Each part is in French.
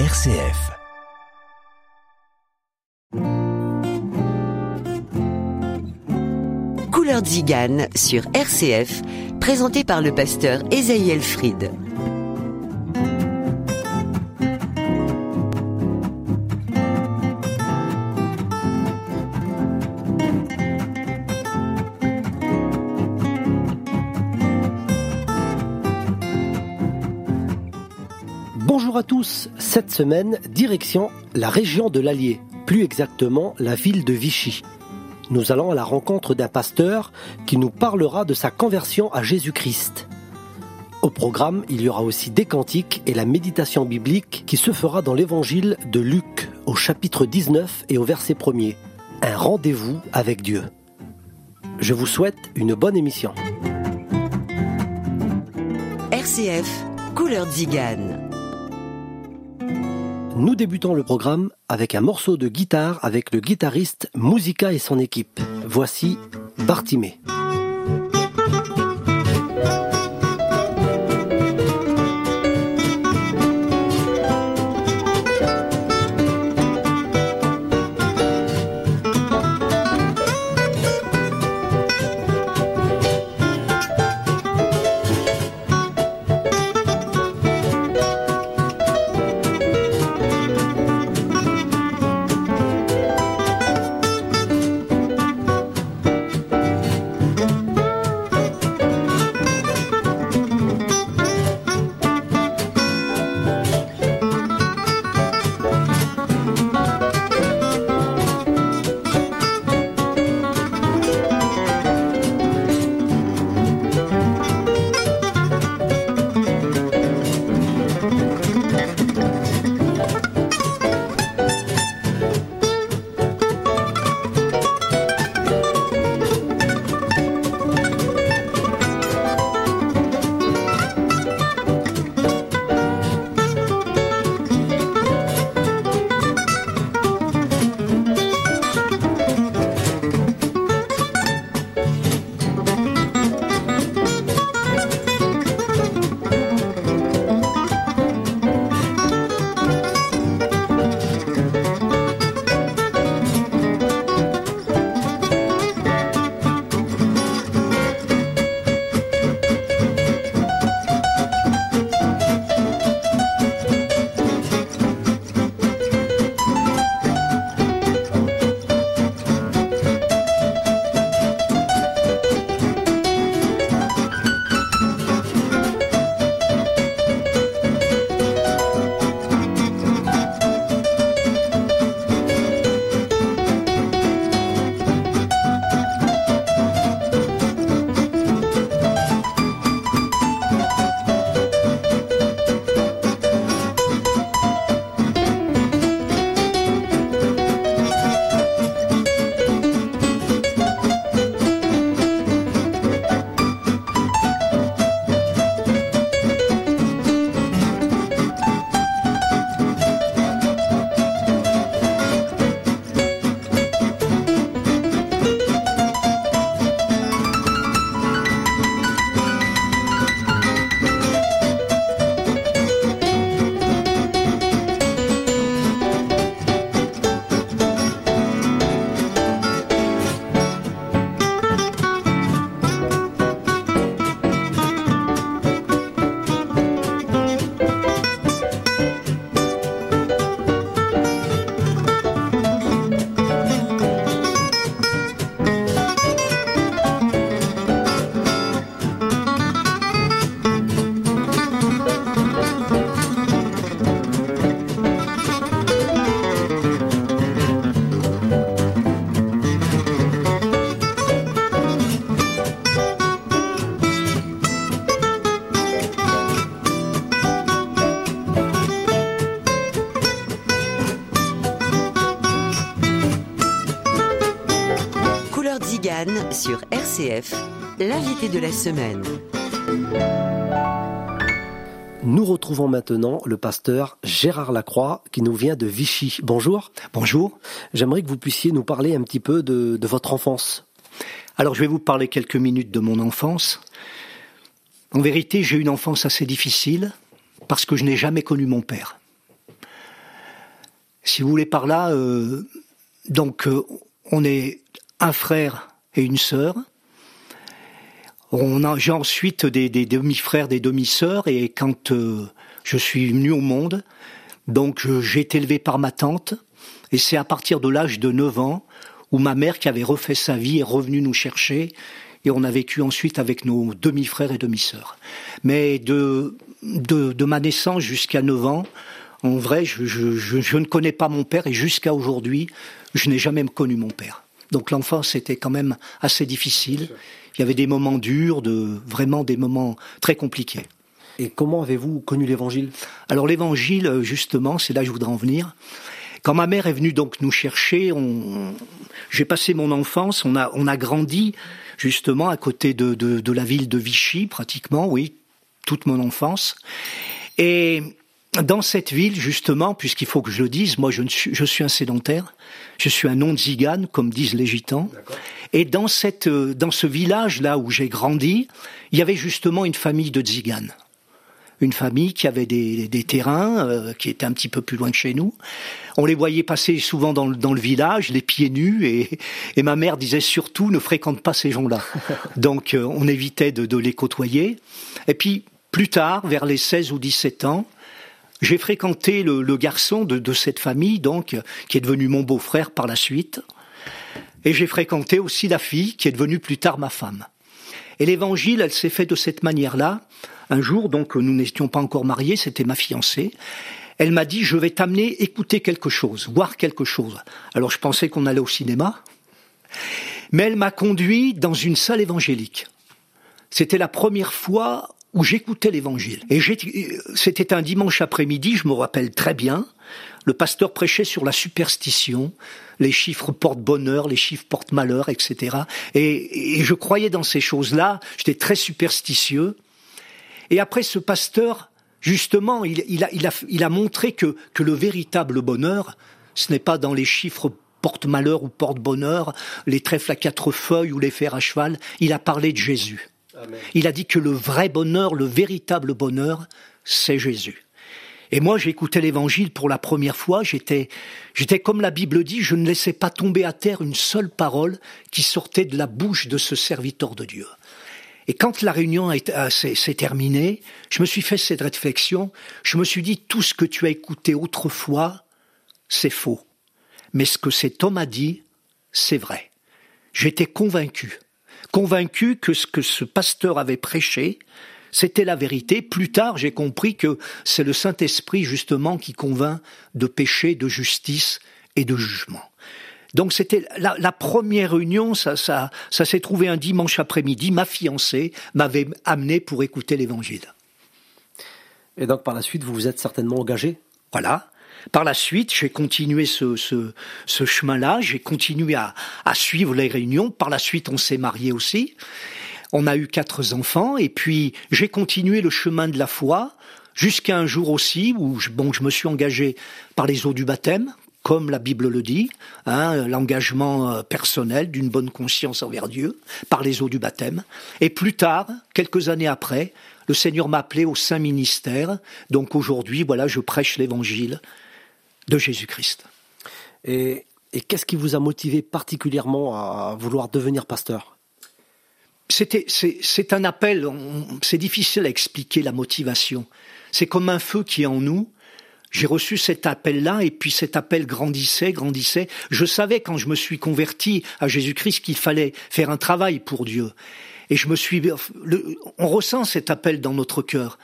RCF. Couleur Zigane sur RCF, présenté par le pasteur Esaïel Fried. Cette semaine, direction la région de l'Allier, plus exactement la ville de Vichy. Nous allons à la rencontre d'un pasteur qui nous parlera de sa conversion à Jésus-Christ. Au programme, il y aura aussi des cantiques et la méditation biblique qui se fera dans l'évangile de Luc au chapitre 19 et au verset 1er. Un rendez-vous avec Dieu. Je vous souhaite une bonne émission. RCF, Couleur Zigane. Nous débutons le programme avec un morceau de guitare avec le guitariste Musica et son équipe. Voici Bartimée. RCF, l'invité de la semaine. Nous retrouvons maintenant le pasteur Gérard Lacroix qui nous vient de Vichy. Bonjour. Bonjour. J'aimerais que vous puissiez nous parler un petit peu de, de votre enfance. Alors je vais vous parler quelques minutes de mon enfance. En vérité, j'ai eu une enfance assez difficile parce que je n'ai jamais connu mon père. Si vous voulez par là, euh, donc euh, on est un frère et une sœur. On a, j'ai ensuite des, des demi-frères, des demi-sœurs, et quand euh, je suis venu au monde, donc j'ai été élevé par ma tante, et c'est à partir de l'âge de 9 ans où ma mère, qui avait refait sa vie, est revenue nous chercher, et on a vécu ensuite avec nos demi-frères et demi-sœurs. Mais de, de, de ma naissance jusqu'à 9 ans, en vrai, je, je, je, je ne connais pas mon père, et jusqu'à aujourd'hui, je n'ai jamais connu mon père. Donc l'enfance était quand même assez difficile. Il y avait des moments durs, de vraiment des moments très compliqués. Et comment avez-vous connu l'évangile? Alors l'évangile, justement, c'est là que je voudrais en venir. Quand ma mère est venue donc nous chercher, on... j'ai passé mon enfance, on a, on a grandi justement à côté de, de, de la ville de Vichy, pratiquement, oui, toute mon enfance. Et dans cette ville, justement, puisqu'il faut que je le dise, moi je, ne suis, je suis un sédentaire, je suis un non-zigane, comme disent les gitans. Et dans, cette, dans ce village-là où j'ai grandi, il y avait justement une famille de tziganes. Une famille qui avait des, des terrains, euh, qui étaient un petit peu plus loin que chez nous. On les voyait passer souvent dans, dans le village, les pieds nus, et, et ma mère disait surtout ne fréquente pas ces gens-là. Donc euh, on évitait de, de les côtoyer. Et puis plus tard, vers les 16 ou 17 ans, j'ai fréquenté le, le garçon de, de, cette famille, donc, qui est devenu mon beau-frère par la suite. Et j'ai fréquenté aussi la fille, qui est devenue plus tard ma femme. Et l'évangile, elle s'est fait de cette manière-là. Un jour, donc, nous n'étions pas encore mariés, c'était ma fiancée. Elle m'a dit, je vais t'amener écouter quelque chose, voir quelque chose. Alors je pensais qu'on allait au cinéma. Mais elle m'a conduit dans une salle évangélique. C'était la première fois où j'écoutais l'évangile. Et c'était un dimanche après-midi, je me rappelle très bien. Le pasteur prêchait sur la superstition, les chiffres portent bonheur, les chiffres portent malheur, etc. Et, et je croyais dans ces choses-là, j'étais très superstitieux. Et après, ce pasteur, justement, il, il, a, il, a, il a montré que, que le véritable bonheur, ce n'est pas dans les chiffres porte-malheur ou porte-bonheur, les trèfles à quatre feuilles ou les fers à cheval, il a parlé de Jésus. Il a dit que le vrai bonheur, le véritable bonheur, c'est Jésus. Et moi, j'écoutais l'évangile pour la première fois, j'étais, j'étais comme la Bible dit, je ne laissais pas tomber à terre une seule parole qui sortait de la bouche de ce serviteur de Dieu. Et quand la réunion s'est terminée, je me suis fait cette réflexion, je me suis dit, tout ce que tu as écouté autrefois, c'est faux. Mais ce que cet homme a dit, c'est vrai. J'étais convaincu convaincu que ce que ce pasteur avait prêché, c'était la vérité. Plus tard, j'ai compris que c'est le Saint-Esprit justement qui convainc de péché, de justice et de jugement. Donc c'était la, la, première réunion, ça, ça, ça s'est trouvé un dimanche après-midi. Ma fiancée m'avait amené pour écouter l'Évangile. Et donc par la suite, vous vous êtes certainement engagé? Voilà. Par la suite, j'ai continué ce, ce, ce chemin-là, j'ai continué à, à, suivre les réunions. Par la suite, on s'est marié aussi. On a eu quatre enfants et puis j'ai continué le chemin de la foi jusqu'à un jour aussi où je, bon, je me suis engagé par les eaux du baptême, comme la Bible le dit, hein, l'engagement euh, personnel d'une bonne conscience envers Dieu par les eaux du baptême. Et plus tard, quelques années après, le Seigneur m'a appelé au Saint Ministère. Donc aujourd'hui, voilà, je prêche l'Évangile de Jésus-Christ. Et, et qu'est-ce qui vous a motivé particulièrement à vouloir devenir pasteur? C'était, c'est un appel, c'est difficile à expliquer la motivation. C'est comme un feu qui est en nous. J'ai reçu cet appel-là et puis cet appel grandissait, grandissait. Je savais quand je me suis converti à Jésus-Christ qu'il fallait faire un travail pour Dieu. Et je me suis, le, on ressent cet appel dans notre cœur.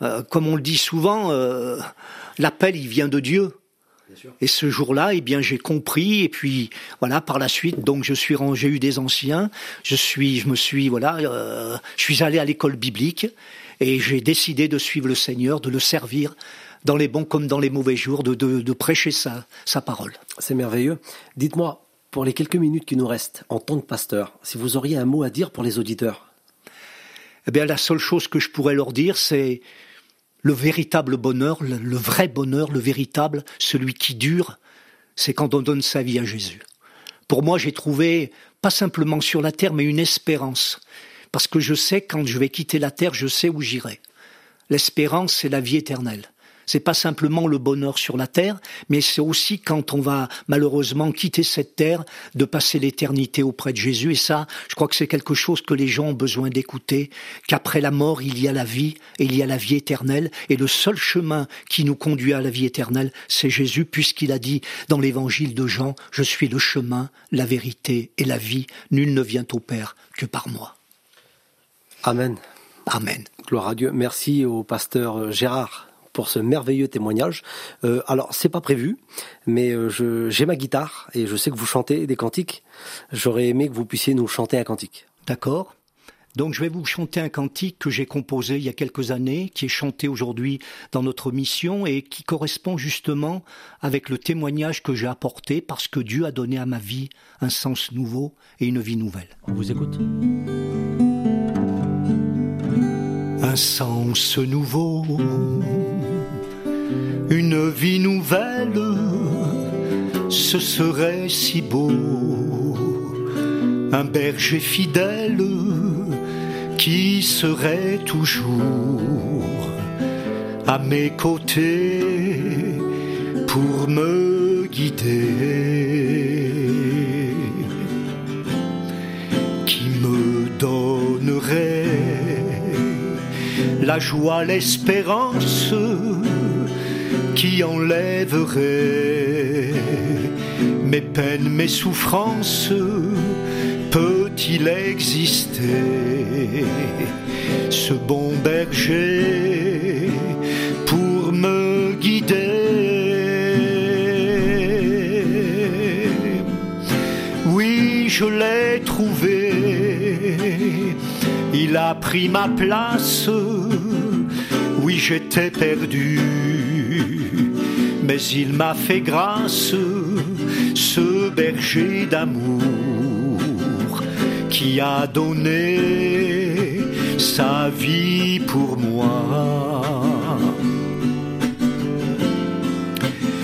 Euh, comme on le dit souvent, euh, l'appel il vient de Dieu. Et ce jour-là, eh bien, j'ai compris. Et puis, voilà, par la suite, donc, je suis, j'ai eu des anciens. Je suis, je me suis, voilà, euh, je suis allé à l'école biblique et j'ai décidé de suivre le Seigneur, de le servir dans les bons comme dans les mauvais jours, de, de, de prêcher sa, sa parole. C'est merveilleux. Dites-moi, pour les quelques minutes qui nous restent, en tant que pasteur, si vous auriez un mot à dire pour les auditeurs? Eh bien, la seule chose que je pourrais leur dire, c'est le véritable bonheur, le, vrai bonheur, le véritable, celui qui dure, c'est quand on donne sa vie à Jésus. Pour moi, j'ai trouvé, pas simplement sur la terre, mais une espérance. Parce que je sais, quand je vais quitter la terre, je sais où j'irai. L'espérance, c'est la vie éternelle. C'est pas simplement le bonheur sur la terre, mais c'est aussi quand on va malheureusement quitter cette terre, de passer l'éternité auprès de Jésus. Et ça, je crois que c'est quelque chose que les gens ont besoin d'écouter, qu'après la mort, il y a la vie, et il y a la vie éternelle. Et le seul chemin qui nous conduit à la vie éternelle, c'est Jésus, puisqu'il a dit dans l'évangile de Jean, je suis le chemin, la vérité et la vie. Nul ne vient au Père que par moi. Amen. Amen. Gloire à Dieu. Merci au pasteur Gérard pour ce merveilleux témoignage. Euh, alors, c'est pas prévu, mais euh, j'ai ma guitare et je sais que vous chantez des cantiques. J'aurais aimé que vous puissiez nous chanter un cantique. D'accord. Donc je vais vous chanter un cantique que j'ai composé il y a quelques années, qui est chanté aujourd'hui dans notre mission et qui correspond justement avec le témoignage que j'ai apporté parce que Dieu a donné à ma vie un sens nouveau et une vie nouvelle. On vous écoute. Un sens nouveau une vie nouvelle, ce serait si beau. Un berger fidèle qui serait toujours à mes côtés pour me guider, qui me donnerait la joie, l'espérance qui enlèverait mes peines, mes souffrances Peut-il exister ce bon berger pour me guider? Oui, je l'ai trouvé, il a pris ma place, oui j'étais perdu mais il m'a fait grâce, ce berger d'amour qui a donné sa vie pour moi.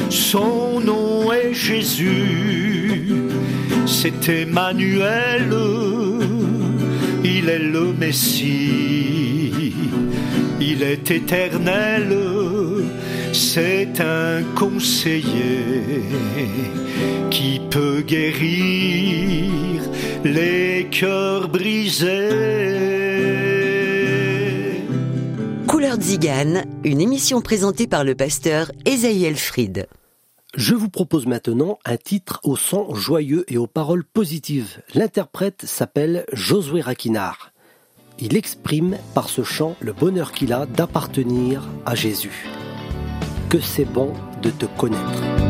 Son nom est Jésus, c'est Emmanuel, il est le Messie, il est éternel c'est un conseiller qui peut guérir les cœurs brisés. Couleur Zigane, une émission présentée par le pasteur Esaïel Fried. Je vous propose maintenant un titre au son joyeux et aux paroles positives. L'interprète s'appelle Josué Raquinard. Il exprime par ce chant le bonheur qu'il a d'appartenir à Jésus que c'est bon de te connaître.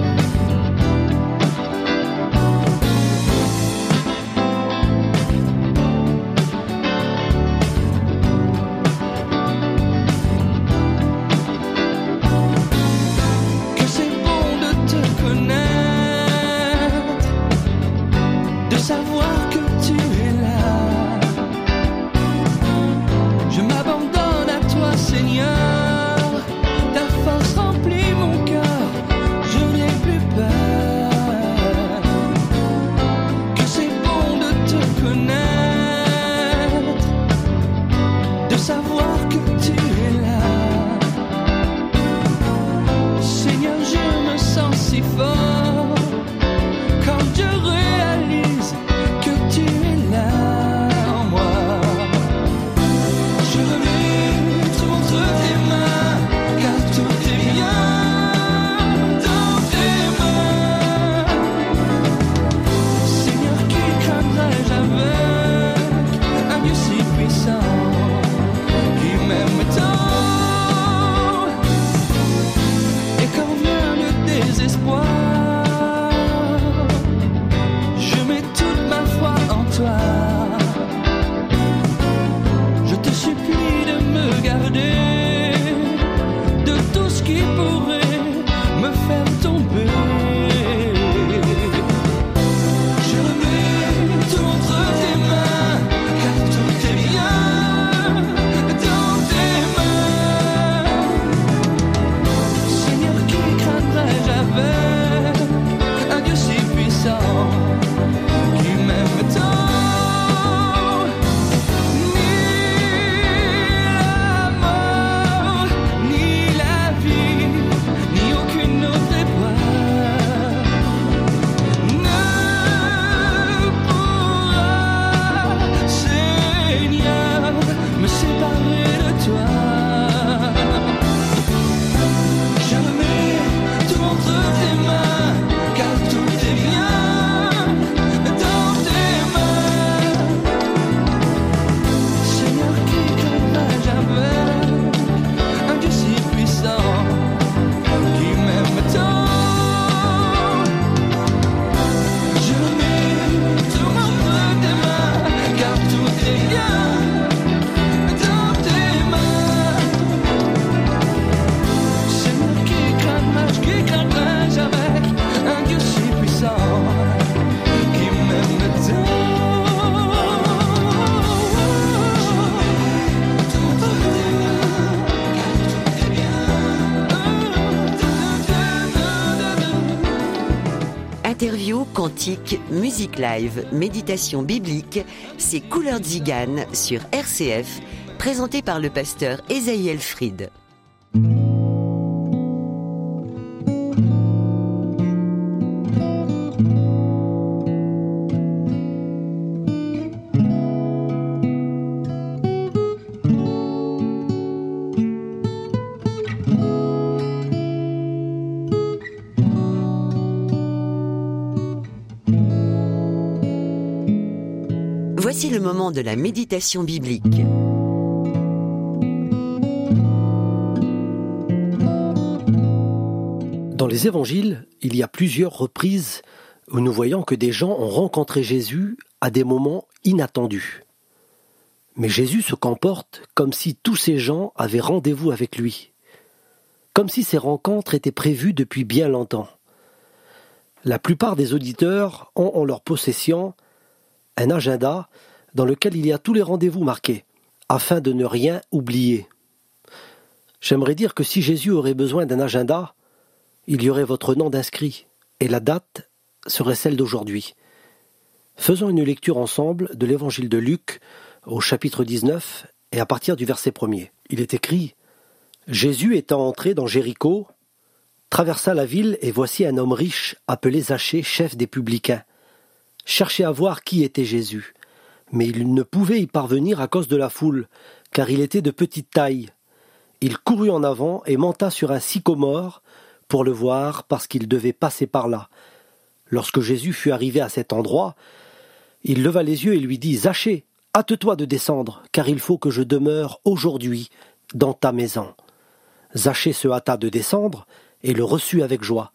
Live, méditation biblique, c'est Couleur Zigane sur RCF, présenté par le pasteur Esaïel Fried. De la méditation biblique. Dans les évangiles, il y a plusieurs reprises où nous voyons que des gens ont rencontré Jésus à des moments inattendus. Mais Jésus se comporte comme si tous ces gens avaient rendez-vous avec lui, comme si ces rencontres étaient prévues depuis bien longtemps. La plupart des auditeurs ont en leur possession un agenda dans lequel il y a tous les rendez-vous marqués, afin de ne rien oublier. J'aimerais dire que si Jésus aurait besoin d'un agenda, il y aurait votre nom d'inscrit, et la date serait celle d'aujourd'hui. Faisons une lecture ensemble de l'évangile de Luc au chapitre 19 et à partir du verset 1 Il est écrit Jésus étant entré dans Jéricho, traversa la ville et voici un homme riche appelé Zachée, chef des publicains cherchait à voir qui était Jésus, mais il ne pouvait y parvenir à cause de la foule, car il était de petite taille. Il courut en avant et monta sur un sycomore pour le voir parce qu'il devait passer par là. Lorsque Jésus fut arrivé à cet endroit, il leva les yeux et lui dit Zachée, hâte-toi de descendre, car il faut que je demeure aujourd'hui dans ta maison. Zachée se hâta de descendre et le reçut avec joie.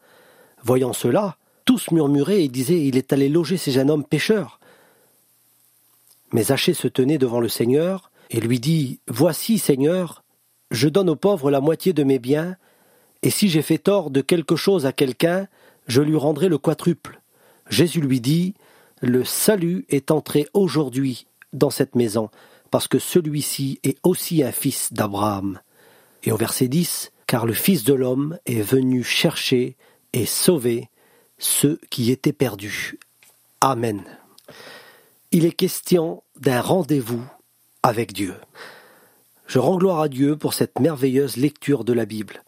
Voyant cela, tous murmuraient et disaient Il est allé loger ces jeunes hommes pécheurs. Mais Zachée se tenait devant le Seigneur et lui dit Voici, Seigneur, je donne aux pauvres la moitié de mes biens, et si j'ai fait tort de quelque chose à quelqu'un, je lui rendrai le quadruple. Jésus lui dit Le salut est entré aujourd'hui dans cette maison, parce que celui-ci est aussi un fils d'Abraham. Et au verset 10, car le Fils de l'homme est venu chercher et sauver ceux qui étaient perdus. Amen. Il est question d'un rendez-vous avec Dieu. Je rends gloire à Dieu pour cette merveilleuse lecture de la Bible.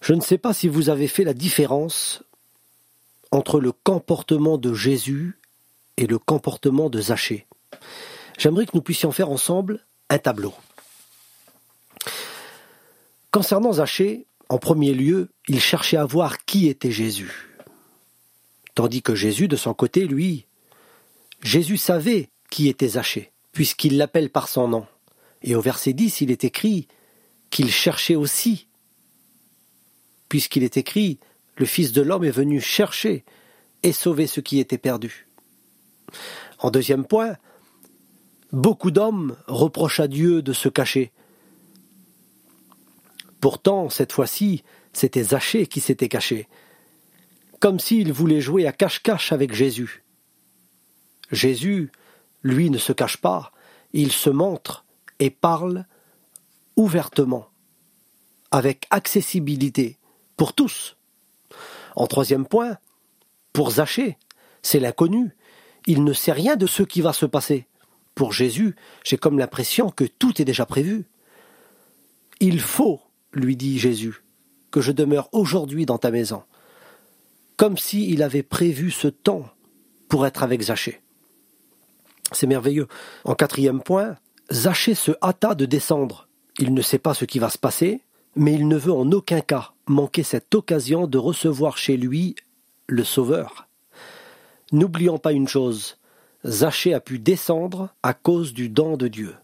Je ne sais pas si vous avez fait la différence entre le comportement de Jésus et le comportement de Zachée. J'aimerais que nous puissions faire ensemble un tableau. Concernant Zachée, en premier lieu, il cherchait à voir qui était Jésus. Tandis que Jésus, de son côté, lui, Jésus savait qui était Zachée, puisqu'il l'appelle par son nom. Et au verset 10, il est écrit qu'il cherchait aussi, puisqu'il est écrit Le Fils de l'homme est venu chercher et sauver ce qui était perdu. En deuxième point, beaucoup d'hommes reprochent à Dieu de se cacher. Pourtant, cette fois-ci, c'était Zachée qui s'était caché comme s'il voulait jouer à cache-cache avec Jésus. Jésus, lui, ne se cache pas, il se montre et parle ouvertement, avec accessibilité, pour tous. En troisième point, pour Zachée, c'est l'inconnu, il ne sait rien de ce qui va se passer. Pour Jésus, j'ai comme l'impression que tout est déjà prévu. Il faut, lui dit Jésus, que je demeure aujourd'hui dans ta maison comme s'il avait prévu ce temps pour être avec Zachée. C'est merveilleux. En quatrième point, Zachée se hâta de descendre. Il ne sait pas ce qui va se passer, mais il ne veut en aucun cas manquer cette occasion de recevoir chez lui le Sauveur. N'oublions pas une chose, Zachée a pu descendre à cause du don de Dieu.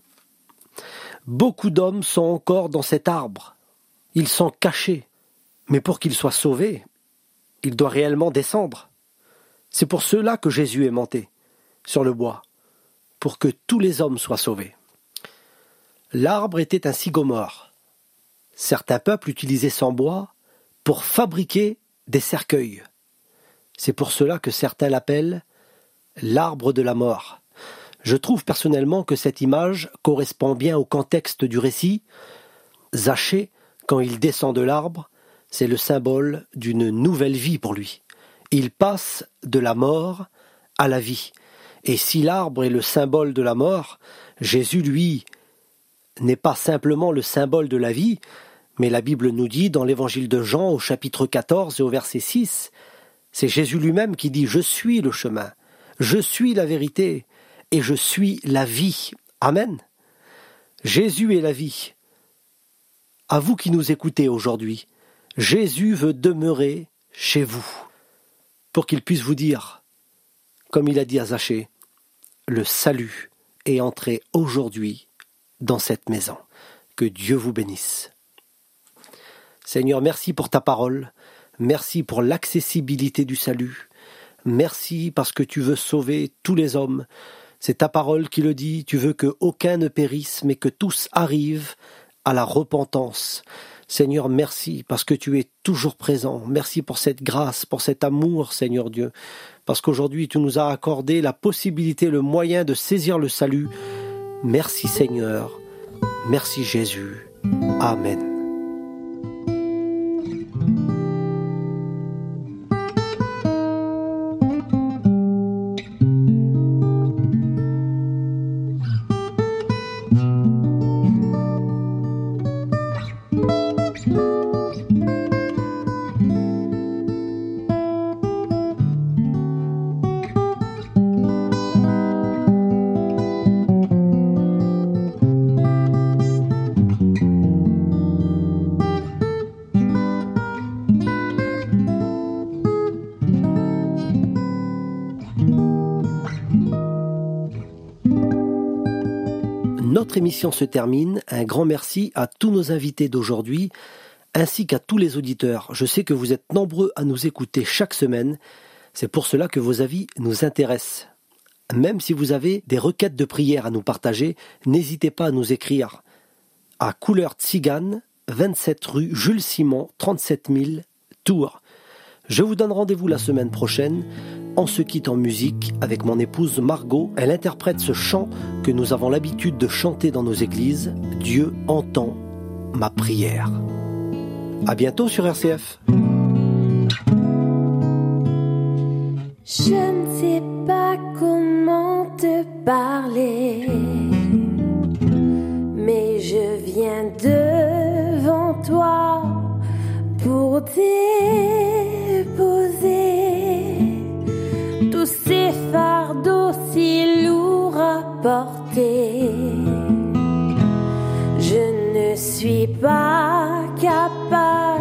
Beaucoup d'hommes sont encore dans cet arbre. Ils sont cachés. Mais pour qu'ils soient sauvés, il doit réellement descendre. C'est pour cela que Jésus est monté sur le bois, pour que tous les hommes soient sauvés. L'arbre était un sycomore. Certains peuples utilisaient son bois pour fabriquer des cercueils. C'est pour cela que certains l'appellent l'arbre de la mort. Je trouve personnellement que cette image correspond bien au contexte du récit. Zachée, quand il descend de l'arbre, c'est le symbole d'une nouvelle vie pour lui. Il passe de la mort à la vie. Et si l'arbre est le symbole de la mort, Jésus, lui, n'est pas simplement le symbole de la vie, mais la Bible nous dit dans l'évangile de Jean au chapitre 14 et au verset 6, c'est Jésus lui-même qui dit Je suis le chemin, je suis la vérité et je suis la vie. Amen. Jésus est la vie. À vous qui nous écoutez aujourd'hui, Jésus veut demeurer chez vous pour qu'il puisse vous dire, comme il a dit à Zachée, le salut est entré aujourd'hui dans cette maison. Que Dieu vous bénisse. Seigneur, merci pour ta parole. Merci pour l'accessibilité du salut. Merci parce que tu veux sauver tous les hommes. C'est ta parole qui le dit. Tu veux que aucun ne périsse, mais que tous arrivent à la repentance. Seigneur, merci parce que tu es toujours présent. Merci pour cette grâce, pour cet amour, Seigneur Dieu. Parce qu'aujourd'hui, tu nous as accordé la possibilité, le moyen de saisir le salut. Merci Seigneur. Merci Jésus. Amen. Notre émission se termine. Un grand merci à tous nos invités d'aujourd'hui, ainsi qu'à tous les auditeurs. Je sais que vous êtes nombreux à nous écouter chaque semaine. C'est pour cela que vos avis nous intéressent. Même si vous avez des requêtes de prière à nous partager, n'hésitez pas à nous écrire à Couleur Tzigane, 27 rue Jules Simon, 37 000, Tours. Je vous donne rendez-vous la semaine prochaine. On se quitte en musique avec mon épouse Margot. Elle interprète ce chant que nous avons l'habitude de chanter dans nos églises. Dieu entend ma prière. À bientôt sur RCF. Je ne sais pas comment te parler, mais je viens devant toi pour déposer ces fardeaux si lourds à porter. Je ne suis pas capable